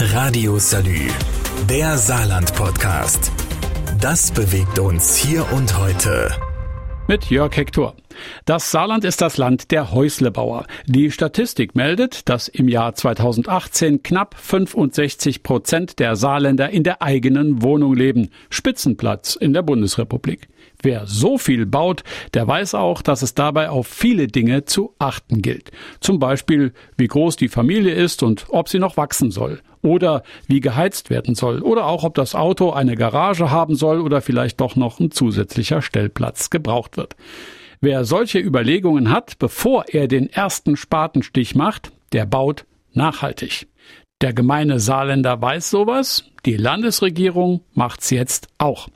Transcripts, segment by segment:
Radio Salü, der Saarland-Podcast. Das bewegt uns hier und heute. Mit Jörg Hector. Das Saarland ist das Land der Häuslebauer. Die Statistik meldet, dass im Jahr 2018 knapp 65 Prozent der Saarländer in der eigenen Wohnung leben. Spitzenplatz in der Bundesrepublik. Wer so viel baut, der weiß auch, dass es dabei auf viele Dinge zu achten gilt. Zum Beispiel, wie groß die Familie ist und ob sie noch wachsen soll. Oder wie geheizt werden soll. Oder auch, ob das Auto eine Garage haben soll oder vielleicht doch noch ein zusätzlicher Stellplatz gebraucht wird. Wer solche Überlegungen hat, bevor er den ersten Spatenstich macht, der baut nachhaltig. Der gemeine Saarländer weiß sowas, die Landesregierung macht's jetzt auch.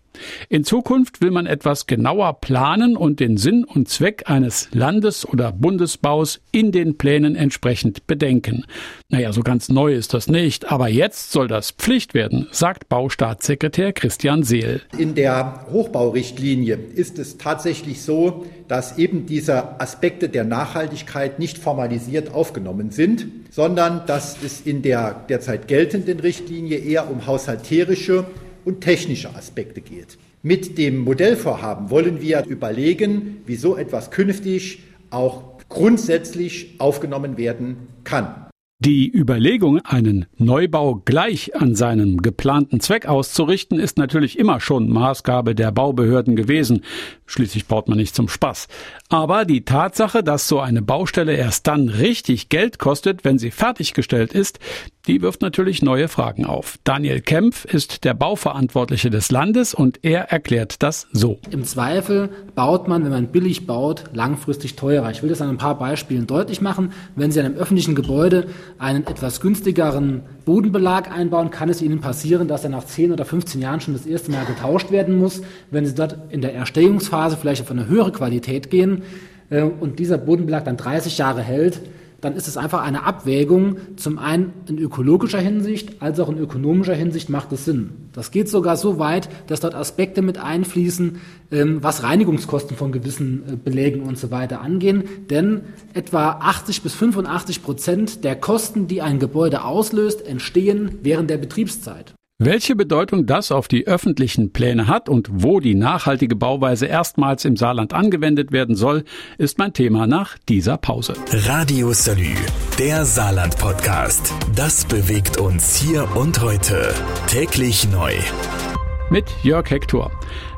In Zukunft will man etwas genauer planen und den Sinn und Zweck eines Landes- oder Bundesbaus in den Plänen entsprechend bedenken. Naja, so ganz neu ist das nicht, aber jetzt soll das Pflicht werden, sagt Baustaatssekretär Christian Seel. In der Hochbaurichtlinie ist es tatsächlich so, dass eben diese Aspekte der Nachhaltigkeit nicht formalisiert aufgenommen sind, sondern dass es in der derzeit geltenden Richtlinie eher um haushalterische und technische Aspekte geht. Mit dem Modellvorhaben wollen wir überlegen, wie so etwas künftig auch grundsätzlich aufgenommen werden kann. Die Überlegung, einen Neubau gleich an seinem geplanten Zweck auszurichten, ist natürlich immer schon Maßgabe der Baubehörden gewesen. Schließlich baut man nicht zum Spaß. Aber die Tatsache, dass so eine Baustelle erst dann richtig Geld kostet, wenn sie fertiggestellt ist, die wirft natürlich neue Fragen auf. Daniel Kempf ist der Bauverantwortliche des Landes und er erklärt das so. Im Zweifel baut man, wenn man billig baut, langfristig teurer. Ich will das an ein paar Beispielen deutlich machen. Wenn Sie an einem öffentlichen Gebäude einen etwas günstigeren Bodenbelag einbauen, kann es Ihnen passieren, dass er nach 10 oder 15 Jahren schon das erste Mal getauscht werden muss. Wenn Sie dort in der Erstehungsphase vielleicht auf eine höhere Qualität gehen äh, und dieser Bodenbelag dann 30 Jahre hält, dann ist es einfach eine Abwägung, zum einen in ökologischer Hinsicht als auch in ökonomischer Hinsicht macht es Sinn. Das geht sogar so weit, dass dort Aspekte mit einfließen, ähm, was Reinigungskosten von gewissen äh, Belägen und so weiter angehen. Denn etwa 80 bis 85 Prozent der Kosten, die ein Gebäude auslöst, entstehen während der Betriebszeit. Welche Bedeutung das auf die öffentlichen Pläne hat und wo die nachhaltige Bauweise erstmals im Saarland angewendet werden soll, ist mein Thema nach dieser Pause. Radio Salü, der Saarland-Podcast. Das bewegt uns hier und heute. Täglich neu. Mit Jörg Hector.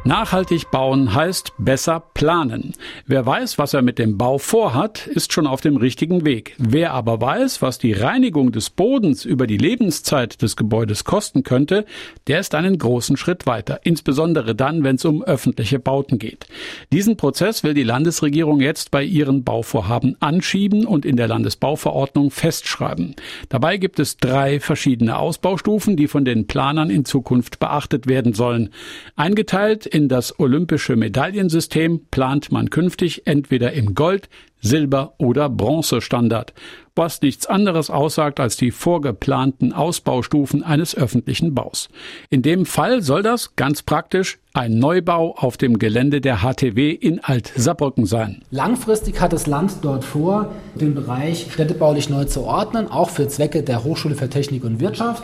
Nachhaltig bauen heißt besser planen. Wer weiß, was er mit dem Bau vorhat, ist schon auf dem richtigen Weg. Wer aber weiß, was die Reinigung des Bodens über die Lebenszeit des Gebäudes kosten könnte, der ist einen großen Schritt weiter, insbesondere dann, wenn es um öffentliche Bauten geht. Diesen Prozess will die Landesregierung jetzt bei ihren Bauvorhaben anschieben und in der Landesbauverordnung festschreiben. Dabei gibt es drei verschiedene Ausbaustufen, die von den Planern in Zukunft beachtet werden sollen. Eingeteilt in das olympische Medaillensystem plant man künftig entweder im Gold, Silber oder Bronzestandard, was nichts anderes aussagt als die vorgeplanten Ausbaustufen eines öffentlichen Baus. In dem Fall soll das ganz praktisch ein Neubau auf dem Gelände der HTW in Alt-Saarbrücken sein. Langfristig hat das Land dort vor, den Bereich städtebaulich neu zu ordnen, auch für Zwecke der Hochschule für Technik und Wirtschaft.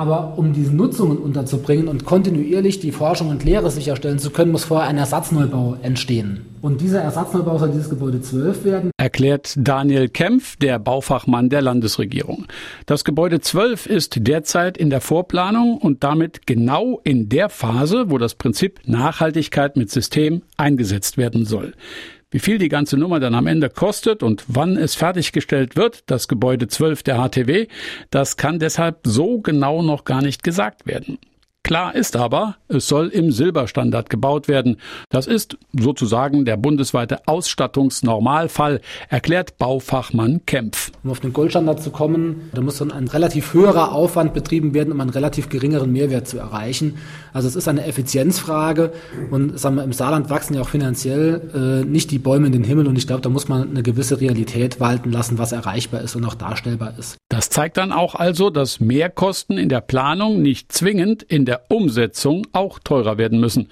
Aber um diese Nutzungen unterzubringen und kontinuierlich die Forschung und Lehre sicherstellen zu können, muss vorher ein Ersatzneubau entstehen. Und dieser Ersatzneubau soll dieses Gebäude 12 werden. Erklärt Daniel Kempf, der Baufachmann der Landesregierung. Das Gebäude 12 ist derzeit in der Vorplanung und damit genau in der Phase, wo das Prinzip Nachhaltigkeit mit System eingesetzt werden soll. Wie viel die ganze Nummer dann am Ende kostet und wann es fertiggestellt wird, das Gebäude 12 der HTW, das kann deshalb so genau noch gar nicht gesagt werden. Klar ist aber, es soll im Silberstandard gebaut werden. Das ist sozusagen der bundesweite Ausstattungsnormalfall, erklärt Baufachmann Kempf. Um auf den Goldstandard zu kommen, da muss dann ein relativ höherer Aufwand betrieben werden, um einen relativ geringeren Mehrwert zu erreichen. Also es ist eine Effizienzfrage und sagen wir, im Saarland wachsen ja auch finanziell äh, nicht die Bäume in den Himmel und ich glaube, da muss man eine gewisse Realität walten lassen, was erreichbar ist und auch darstellbar ist. Das zeigt dann auch also, dass Mehrkosten in der Planung nicht zwingend in der Umsetzung auch teurer werden müssen.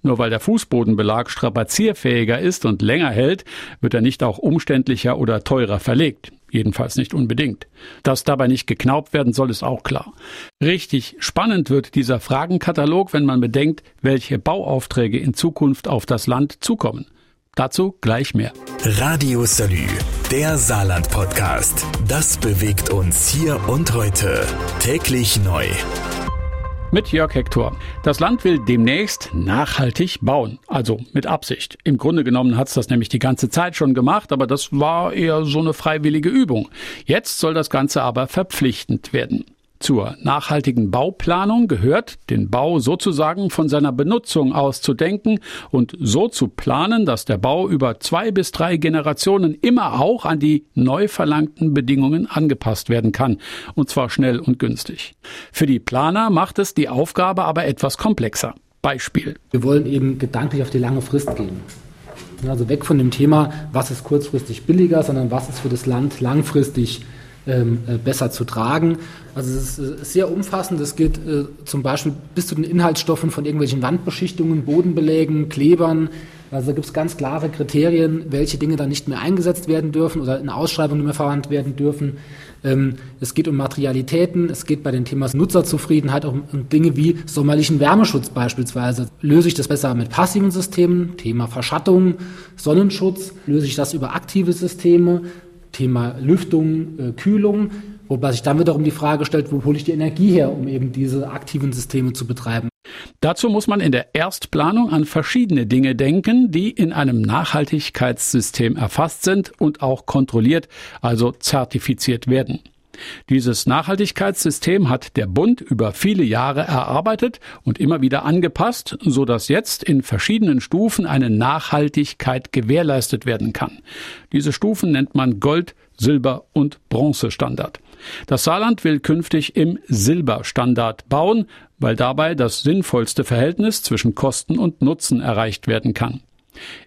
Nur weil der Fußbodenbelag strapazierfähiger ist und länger hält, wird er nicht auch umständlicher oder teurer verlegt. Jedenfalls nicht unbedingt. Dass dabei nicht geknaubt werden soll, ist auch klar. Richtig spannend wird dieser Fragenkatalog, wenn man bedenkt, welche Bauaufträge in Zukunft auf das Land zukommen. Dazu gleich mehr. Radio Salü, der Saarland-Podcast. Das bewegt uns hier und heute. Täglich neu mit Jörg Hector. Das Land will demnächst nachhaltig bauen, also mit Absicht. Im Grunde genommen hat es das nämlich die ganze Zeit schon gemacht, aber das war eher so eine freiwillige Übung. Jetzt soll das Ganze aber verpflichtend werden. Zur nachhaltigen Bauplanung gehört, den Bau sozusagen von seiner Benutzung aus zu denken und so zu planen, dass der Bau über zwei bis drei Generationen immer auch an die neu verlangten Bedingungen angepasst werden kann, und zwar schnell und günstig. Für die Planer macht es die Aufgabe aber etwas komplexer. Beispiel. Wir wollen eben gedanklich auf die lange Frist gehen. Also weg von dem Thema, was ist kurzfristig billiger, sondern was ist für das Land langfristig ähm, äh, besser zu tragen. Also es ist äh, sehr umfassend. Es geht äh, zum Beispiel bis zu den Inhaltsstoffen von irgendwelchen Wandbeschichtungen, Bodenbelägen, Klebern. Also da gibt es ganz klare Kriterien, welche Dinge dann nicht mehr eingesetzt werden dürfen oder in Ausschreibungen nicht mehr verwandt werden dürfen. Ähm, es geht um Materialitäten, es geht bei den Themas Nutzerzufriedenheit auch um Dinge wie sommerlichen Wärmeschutz beispielsweise. Löse ich das besser mit passiven Systemen? Thema Verschattung, Sonnenschutz. Löse ich das über aktive Systeme? Thema Lüftung, äh, Kühlung, wobei sich dann wiederum die Frage stellt, wo hole ich die Energie her, um eben diese aktiven Systeme zu betreiben. Dazu muss man in der Erstplanung an verschiedene Dinge denken, die in einem Nachhaltigkeitssystem erfasst sind und auch kontrolliert, also zertifiziert werden. Dieses Nachhaltigkeitssystem hat der Bund über viele Jahre erarbeitet und immer wieder angepasst, so dass jetzt in verschiedenen Stufen eine Nachhaltigkeit gewährleistet werden kann. Diese Stufen nennt man Gold, Silber und Bronzestandard. Das Saarland will künftig im Silberstandard bauen, weil dabei das sinnvollste Verhältnis zwischen Kosten und Nutzen erreicht werden kann.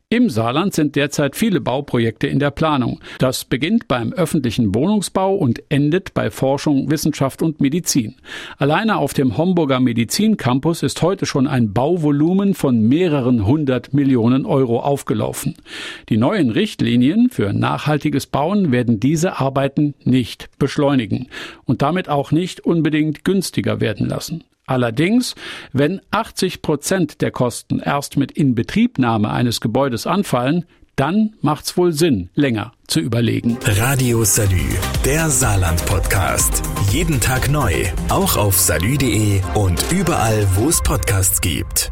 Im Saarland sind derzeit viele Bauprojekte in der Planung. Das beginnt beim öffentlichen Wohnungsbau und endet bei Forschung, Wissenschaft und Medizin. Alleine auf dem Homburger Medizincampus ist heute schon ein Bauvolumen von mehreren hundert Millionen Euro aufgelaufen. Die neuen Richtlinien für nachhaltiges Bauen werden diese Arbeiten nicht beschleunigen und damit auch nicht unbedingt günstiger werden lassen. Allerdings, wenn 80 Prozent der Kosten erst mit Inbetriebnahme eines Gebäudes anfallen, dann macht's wohl Sinn, länger zu überlegen. Radio Salü, der Saarland-Podcast. Jeden Tag neu, auch auf salü.de und überall, wo es Podcasts gibt.